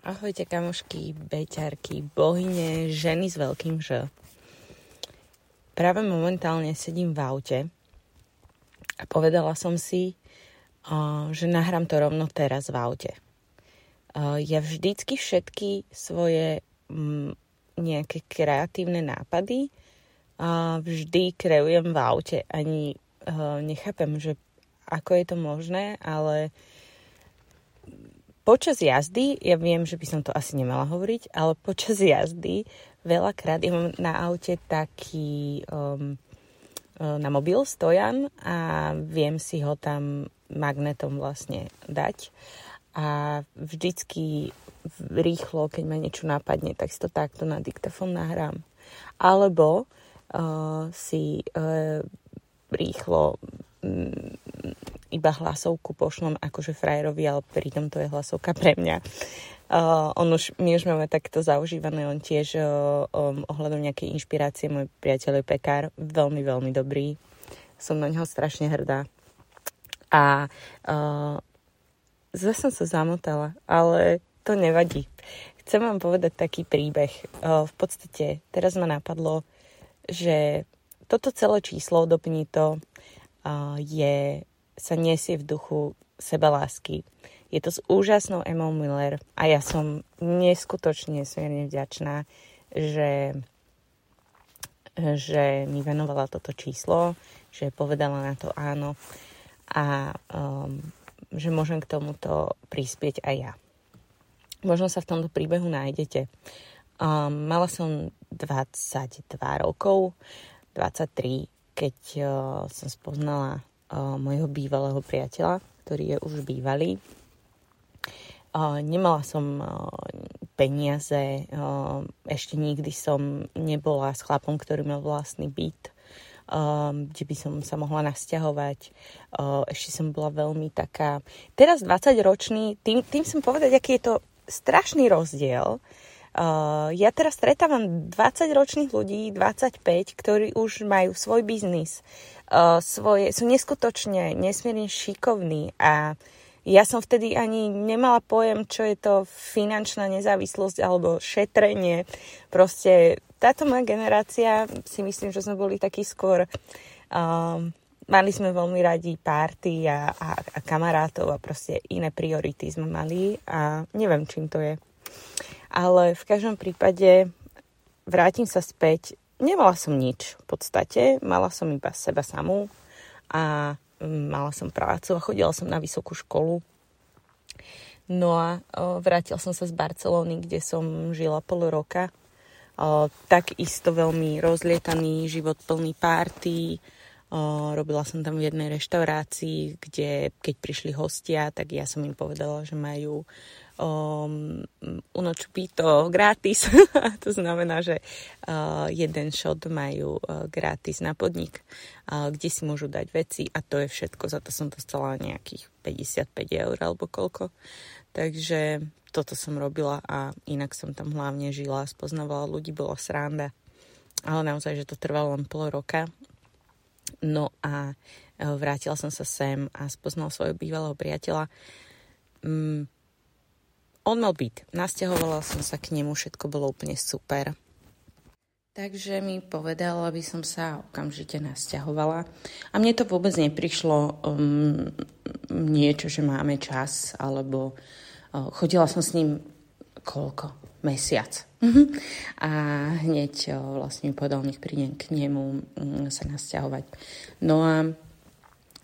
Ahojte kamošky, beťarky, bohyne, ženy s veľkým Ž. Práve momentálne sedím v aute a povedala som si, že nahrám to rovno teraz v aute. Ja vždycky všetky svoje nejaké kreatívne nápady vždy kreujem v aute. Ani nechápem, že ako je to možné, ale počas jazdy, ja viem, že by som to asi nemala hovoriť, ale počas jazdy veľakrát ja mám na aute taký um, uh, na mobil stojan a viem si ho tam magnetom vlastne dať. A vždycky rýchlo, keď ma niečo napadne, tak si to takto na diktafón nahrám. Alebo uh, si uh, rýchlo iba hlasovku pošlom akože frajerovi, ale pritom to je hlasovka pre mňa. Uh, on už, my už máme takto zaužívané, on tiež uh, um, ohľadom nejakej inšpirácie, môj priateľ je pekár, veľmi, veľmi dobrý. Som na neho strašne hrdá. A uh, zase som sa zamotala, ale to nevadí. Chcem vám povedať taký príbeh. Uh, v podstate teraz ma napadlo, že toto celé číslo, dopni to, uh, je sa nesie v duchu sebalásky. Je to s úžasnou Emou Miller a ja som neskutočne nesmierne vďačná, že, že mi venovala toto číslo, že povedala na to áno a um, že môžem k tomuto prispieť aj ja. Možno sa v tomto príbehu nájdete. Um, mala som 22 rokov, 23, keď uh, som spoznala môjho bývalého priateľa, ktorý je už bývalý. Nemala som peniaze, ešte nikdy som nebola s chlapom, ktorý mal vlastný byt, kde by som sa mohla nasťahovať. Ešte som bola veľmi taká... Teraz 20 ročný, tým, tým som povedať, aký je to strašný rozdiel. Ja teraz stretávam 20 ročných ľudí, 25, ktorí už majú svoj biznis, uh, svoje, sú neskutočne, nesmierne šikovní a ja som vtedy ani nemala pojem, čo je to finančná nezávislosť alebo šetrenie. Proste táto moja generácia, si myslím, že sme boli takí skôr... Um, mali sme veľmi radi párty a, a, a kamarátov a proste iné priority sme mali a neviem, čím to je. Ale v každom prípade vrátim sa späť nemala som nič v podstate, mala som iba seba samú a mm, mala som prácu a chodila som na vysokú školu. No a vrátil som sa z Barcelóny, kde som žila pol roka. Takisto veľmi rozlietaný život plný párty. Robila som tam v jednej reštaurácii, kde keď prišli hostia, tak ja som im povedala, že majú um, uno chupito gratis. to znamená, že uh, jeden shot majú uh, gratis na podnik, uh, kde si môžu dať veci a to je všetko. Za to som dostala nejakých 55 eur alebo koľko. Takže toto som robila a inak som tam hlavne žila, spoznávala ľudí, bola sranda. Ale naozaj, že to trvalo len pol roka. No a uh, vrátila som sa sem a spoznal svojho bývalého priateľa. Mm, on mal byť. Nasťahovala som sa k nemu, všetko bolo úplne super. Takže mi povedal, aby som sa okamžite nasťahovala. A mne to vôbec neprišlo um, niečo, že máme čas, alebo uh, chodila som s ním koľko? Mesiac. a hneď uh, vlastne povedal, nech prídem k nemu um, sa nasťahovať. No a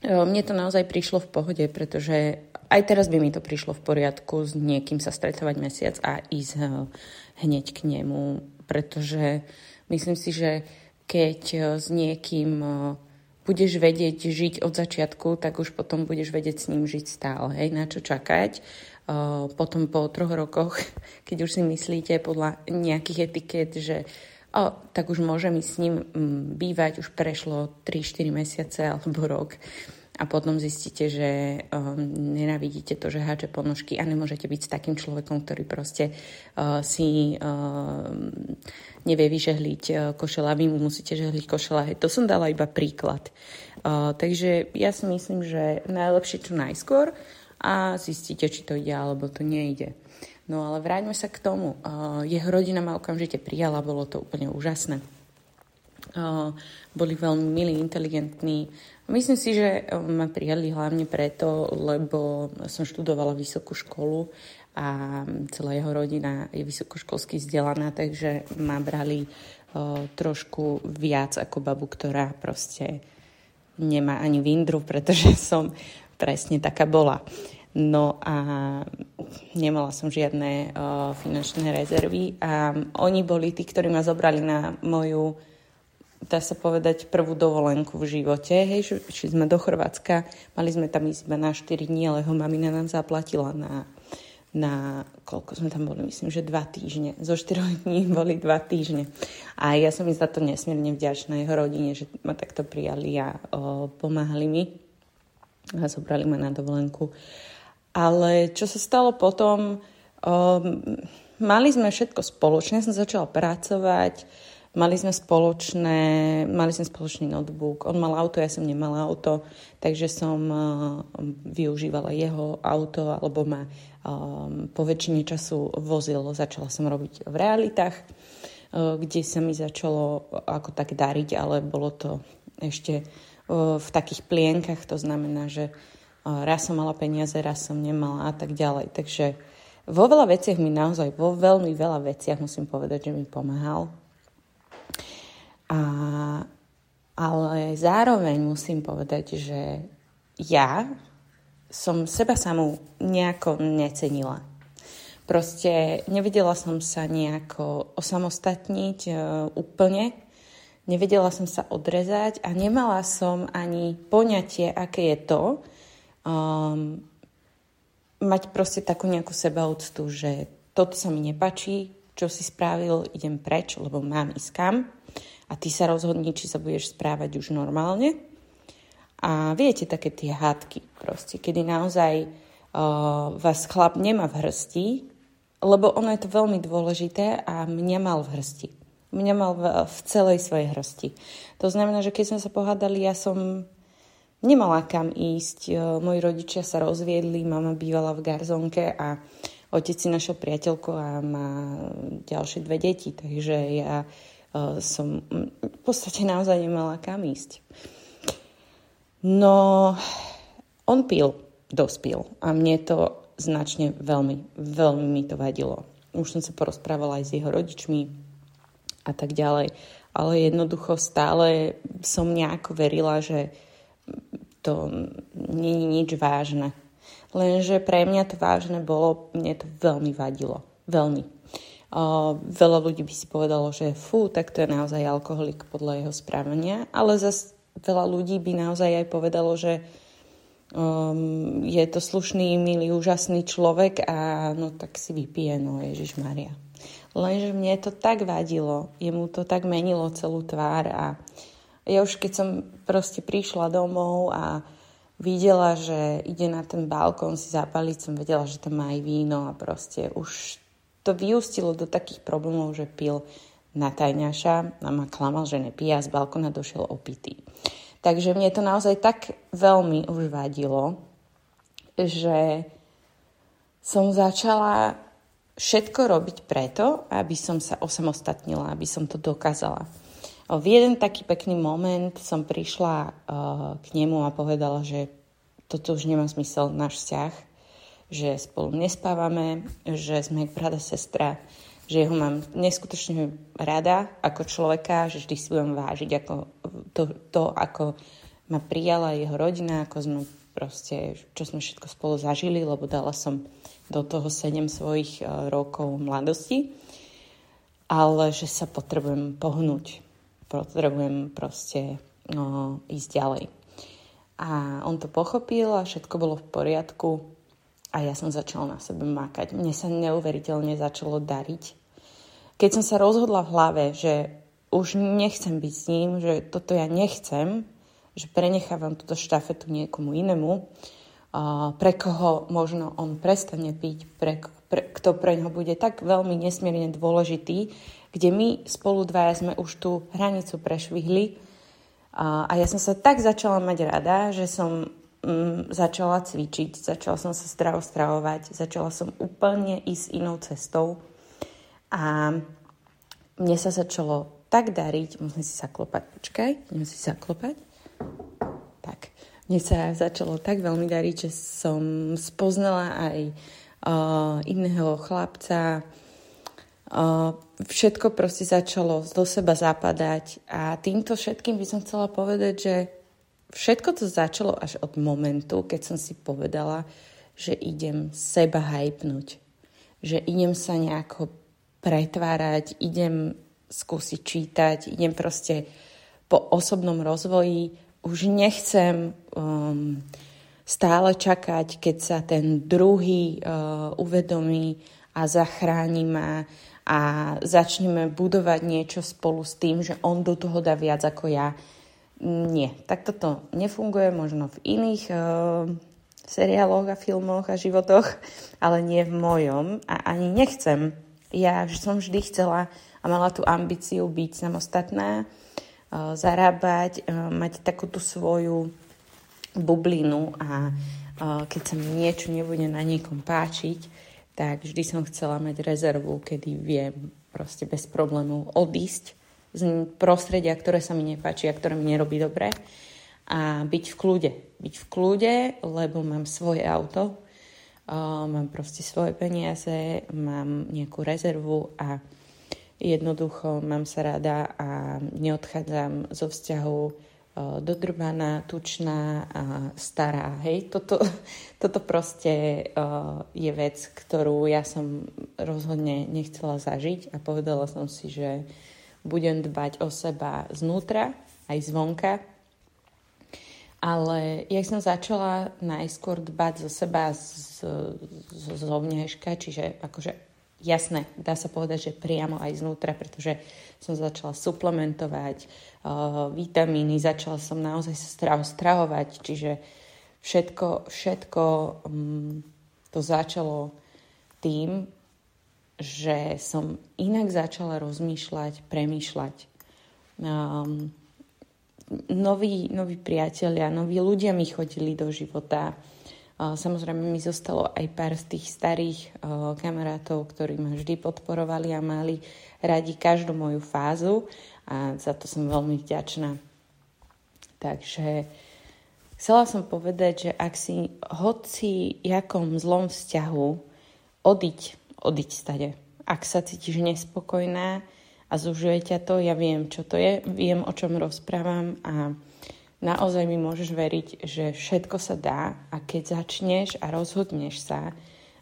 mne to naozaj prišlo v pohode, pretože aj teraz by mi to prišlo v poriadku s niekým sa stretávať mesiac a ísť eh, hneď k nemu, pretože myslím si, že keď eh, s niekým budeš vedieť žiť od začiatku, tak už potom budeš vedieť s ním žiť stále, hej, na čo čakať. Potom po troch rokoch, keď už si myslíte podľa nejakých etiket, že o, tak už môžem ísť s ním mm, bývať, už prešlo 3-4 mesiace alebo rok, a potom zistíte, že um, nenávidíte to, že háče ponožky a nemôžete byť s takým človekom, ktorý proste uh, si uh, nevie vyžehliť uh, košela, vy mu musíte žehliť košela. To som dala iba príklad. Uh, takže ja si myslím, že najlepšie čo najskôr a zistíte, či to ide alebo to nejde. No ale vráťme sa k tomu. Jeho rodina ma okamžite prijala, bolo to úplne úžasné. Boli veľmi milí, inteligentní. Myslím si, že ma prijali hlavne preto, lebo som študovala vysokú školu a celá jeho rodina je vysokoškolsky vzdelaná, takže ma brali uh, trošku viac ako babu, ktorá proste nemá ani vindru, pretože som presne taká bola. No a nemala som žiadne uh, finančné rezervy a oni boli tí, ktorí ma zobrali na moju, dá sa povedať, prvú dovolenku v živote. Hej, šli sme do Chorvátska, mali sme tam ísť iba na 4 dní, ale ho mamina nám zaplatila na, na, koľko sme tam boli, myslím, že dva týždne. Zo 4 dní boli dva týždne. A ja som im za to nesmierne vďačná jeho rodine, že ma takto prijali a uh, pomáhali mi a zobrali ma na dovolenku. Ale čo sa stalo potom, um, mali sme všetko spoločne, som začala pracovať, mali sme spoločné, mali sme spoločný notebook, on mal auto, ja som nemala auto, takže som uh, využívala jeho auto, alebo ma um, po väčšine času vozil, začala som robiť v realitách, uh, kde sa mi začalo ako tak dariť, ale bolo to ešte v takých plienkach, to znamená, že raz som mala peniaze, raz som nemala a tak ďalej. Takže vo veľa veciach mi naozaj, vo veľmi veľa veciach musím povedať, že mi pomáhal. A, ale zároveň musím povedať, že ja som seba samú nejako necenila. Proste nevidela som sa nejako osamostatniť uh, úplne nevedela som sa odrezať a nemala som ani poňatie, aké je to um, mať proste takú nejakú sebaúctu, že toto sa mi nepačí, čo si spravil, idem preč, lebo mám ísť kam a ty sa rozhodni, či sa budeš správať už normálne. A viete, také tie hádky proste, kedy naozaj uh, vás chlap nemá v hrsti, lebo ono je to veľmi dôležité a mňa mal v hrsti mňa mal v, v celej svojej hrsti. To znamená, že keď sme sa pohádali, ja som nemala kam ísť. E, moji rodičia sa rozviedli, mama bývala v garzonke a otec si našiel priateľku a má ďalšie dve deti, takže ja uh, som v podstate naozaj nemala kam ísť. No, on pil, dospil a mne to značne veľmi, veľmi mi to vadilo. Už som sa porozprávala aj s jeho rodičmi, a tak ďalej. Ale jednoducho stále som nejako verila, že to je nič vážne. Lenže pre mňa to vážne bolo, mne to veľmi vadilo. Veľmi. Uh, veľa ľudí by si povedalo, že fú, tak to je naozaj alkoholik podľa jeho správania, ale zase veľa ľudí by naozaj aj povedalo, že um, je to slušný, milý, úžasný človek a no tak si vypije, no Ježiš Maria. Lenže mne to tak vadilo, jemu to tak menilo celú tvár a ja už keď som proste prišla domov a videla, že ide na ten balkón si zapaliť, som vedela, že tam má aj víno a proste už to vyústilo do takých problémov, že pil na tajňaša a ma klamal, že nepije a z balkóna došiel opitý. Takže mne to naozaj tak veľmi už vadilo, že som začala všetko robiť preto, aby som sa osamostatnila, aby som to dokázala. V jeden taký pekný moment som prišla uh, k nemu a povedala, že toto už nemá zmysel, náš vzťah, že spolu nespávame, že sme jak brada sestra, že ho mám neskutočne rada ako človeka, že vždy si budem vážiť ako to, to, ako ma prijala jeho rodina, ako sme proste, čo sme všetko spolu zažili, lebo dala som do toho 7 svojich e, rokov mladosti, ale že sa potrebujem pohnúť. Potrebujem proste no, ísť ďalej. A on to pochopil a všetko bolo v poriadku a ja som začala na sebe makať. Mne sa neuveriteľne začalo dariť. Keď som sa rozhodla v hlave, že už nechcem byť s ním, že toto ja nechcem, že prenechávam túto štafetu niekomu inému, pre koho možno on prestane piť, pre, pre, kto pre ňo bude tak veľmi nesmierne dôležitý, kde my spolu dvaja sme už tú hranicu prešvihli. A, ja som sa tak začala mať rada, že som mm, začala cvičiť, začala som sa zdravo stravovať, začala som úplne ísť inou cestou a mne sa začalo tak dariť, musím si sa klopať, počkaj, musím si sa klopať. Tak, mne sa začalo tak veľmi dariť, že som spoznala aj uh, iného chlapca, všetko proste začalo do seba zapadať a týmto všetkým by som chcela povedať, že všetko to začalo až od momentu, keď som si povedala, že idem seba hypnúť. Že idem sa nejako pretvárať, idem skúsiť čítať, idem proste po osobnom rozvoji. Už nechcem um, stále čakať, keď sa ten druhý uh, uvedomí a zachráni ma a začneme budovať niečo spolu s tým, že on do toho dá viac ako ja. Nie, tak toto nefunguje možno v iných uh, seriáloch a filmoch a životoch, ale nie v mojom a ani nechcem. Ja som vždy chcela a mala tú ambíciu byť samostatná, uh, zarábať, uh, mať takú tú svoju bublinu a uh, keď sa mi niečo nebude na niekom páčiť, tak vždy som chcela mať rezervu, kedy viem proste bez problémov odísť z prostredia, ktoré sa mi nepáči a ktoré mi nerobí dobre a byť v kľude. Byť v kľude, lebo mám svoje auto, mám proste svoje peniaze, mám nejakú rezervu a jednoducho mám sa rada a neodchádzam zo vzťahu dodrbaná, tučná a stará. Hej, toto, toto proste je vec, ktorú ja som rozhodne nechcela zažiť a povedala som si, že budem dbať o seba znútra, aj zvonka. Ale jak som začala najskôr dbať zo seba z, z, zovňajška, čiže akože jasné, dá sa povedať, že priamo aj znútra, pretože som začala suplementovať uh, vitamíny, začala som naozaj sa stravo stravovať, čiže všetko, všetko um, to začalo tým, že som inak začala rozmýšľať, premýšľať. Um, noví, noví priatelia, noví ľudia mi chodili do života, Samozrejme mi zostalo aj pár z tých starých kamarátov, ktorí ma vždy podporovali a mali radi každú moju fázu a za to som veľmi vďačná. Takže chcela som povedať, že ak si hoci jakom zlom vzťahu odiť, odiť stade. Ak sa cítiš nespokojná a zužuje ťa to, ja viem, čo to je, viem, o čom rozprávam a naozaj mi môžeš veriť, že všetko sa dá a keď začneš a rozhodneš sa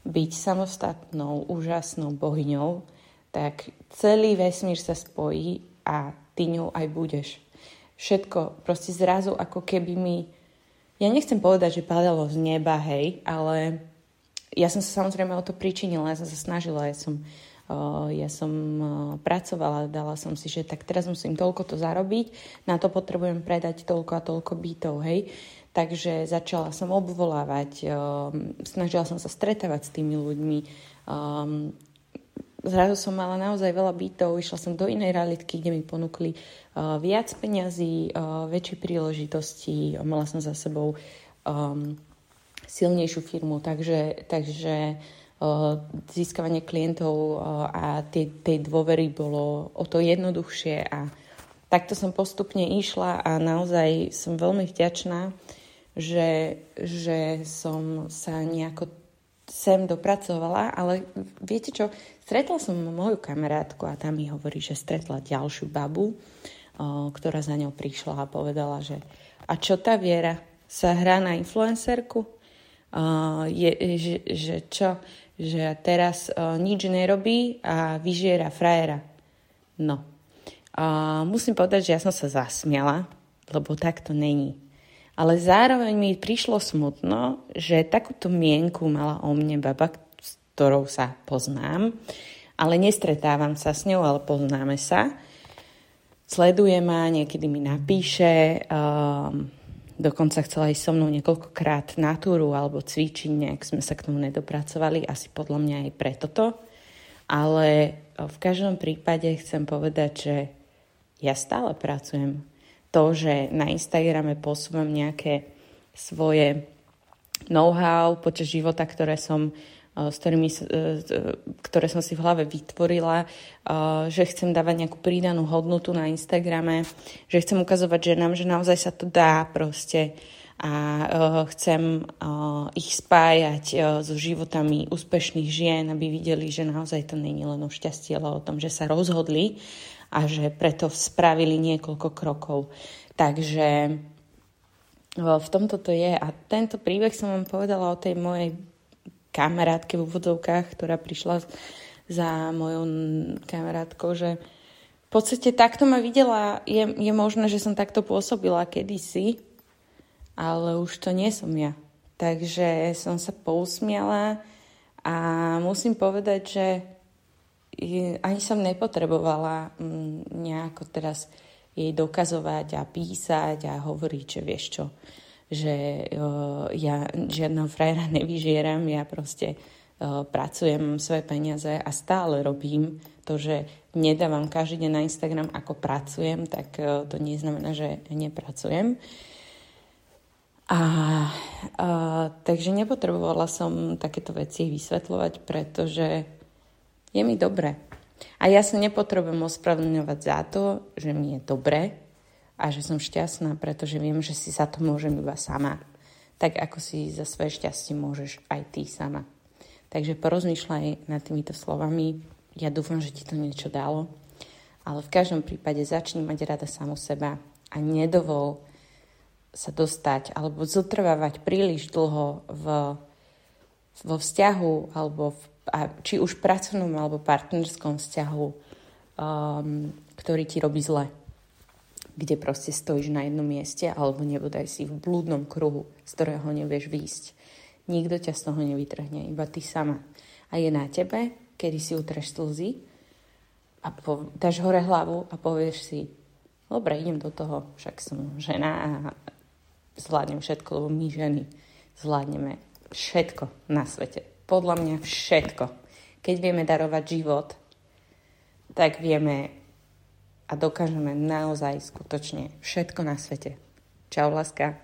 byť samostatnou, úžasnou bohyňou, tak celý vesmír sa spojí a ty ňou aj budeš. Všetko proste zrazu ako keby mi... Ja nechcem povedať, že padalo z neba, hej, ale ja som sa samozrejme o to pričinila, ja som sa snažila, ja som ja som pracovala, dala som si, že tak teraz musím toľko to zarobiť, na to potrebujem predať toľko a toľko bytov, hej. Takže začala som obvolávať, snažila som sa stretávať s tými ľuďmi. Zrazu som mala naozaj veľa bytov, išla som do inej realitky, kde mi ponúkli viac peňazí, väčšie príležitosti, mala som za sebou silnejšiu firmu, takže, takže získavanie klientov a tej, tej dôvery bolo o to jednoduchšie a takto som postupne išla a naozaj som veľmi vďačná, že, že som sa nejako sem dopracovala, ale viete čo, stretla som moju kamarátku a tam mi hovorí, že stretla ďalšiu babu, ktorá za ňou prišla a povedala, že a čo tá Viera sa hrá na influencerku? je, že, že čo? Že teraz uh, nič nerobí a vyžiera frajera. No. Uh, musím povedať, že ja som sa zasmiala, lebo tak to není. Ale zároveň mi prišlo smutno, že takúto mienku mala o mne baba, s ktorou sa poznám, ale nestretávam sa s ňou, ale poznáme sa. Sleduje ma, niekedy mi napíše, um, Dokonca chcela ísť so mnou niekoľkokrát na túru alebo cvičiť, nejak sme sa k tomu nedopracovali, asi podľa mňa aj preto to. Ale v každom prípade chcem povedať, že ja stále pracujem. To, že na Instagrame posúvam nejaké svoje know-how počas života, ktoré som s ktorými, ktoré som si v hlave vytvorila, že chcem dávať nejakú prídanú hodnotu na Instagrame, že chcem ukazovať ženám, že naozaj sa to dá proste a chcem ich spájať so životami úspešných žien, aby videli, že naozaj to není len o šťastí, ale o tom, že sa rozhodli a že preto spravili niekoľko krokov. Takže v tomto to je. A tento príbeh som vám povedala o tej mojej kamarátke v úvodzovkách, ktorá prišla za mojou kamarátkou, že v podstate takto ma videla, je, je možné, že som takto pôsobila kedysi, ale už to nie som ja. Takže som sa pousmiala a musím povedať, že ani som nepotrebovala mm, nejako teraz jej dokazovať a písať a hovoriť, že vieš čo, že uh, ja žiadneho frajera nevyžieram, ja proste uh, pracujem svoje peniaze a stále robím to, že nedávam každý deň na Instagram, ako pracujem, tak uh, to neznamená, že nepracujem. A, uh, takže nepotrebovala som takéto veci vysvetľovať, pretože je mi dobre. A ja sa nepotrebujem ospravedlňovať za to, že mi je dobre, a že som šťastná, pretože viem, že si za to môžem iba sama. Tak ako si za svoje šťastie môžeš aj ty sama. Takže porozmýšľaj nad týmito slovami. Ja dúfam, že ti to niečo dalo. Ale v každom prípade začni mať rada samu seba a nedovol sa dostať alebo zotrvávať príliš dlho v, vo vzťahu alebo v, a, či už pracovnom alebo partnerskom vzťahu, um, ktorý ti robí zle kde proste stojíš na jednom mieste alebo nebodaj si v blúdnom kruhu, z ktorého nevieš výjsť. Nikto ťa z toho nevytrhne, iba ty sama. A je na tebe, kedy si utreš slzy a po, dáš hore hlavu a povieš si, dobre, idem do toho, však som žena a zvládnem všetko, lebo my ženy zvládneme všetko na svete. Podľa mňa všetko. Keď vieme darovať život, tak vieme a dokážeme naozaj skutočne všetko na svete. Čau, láska.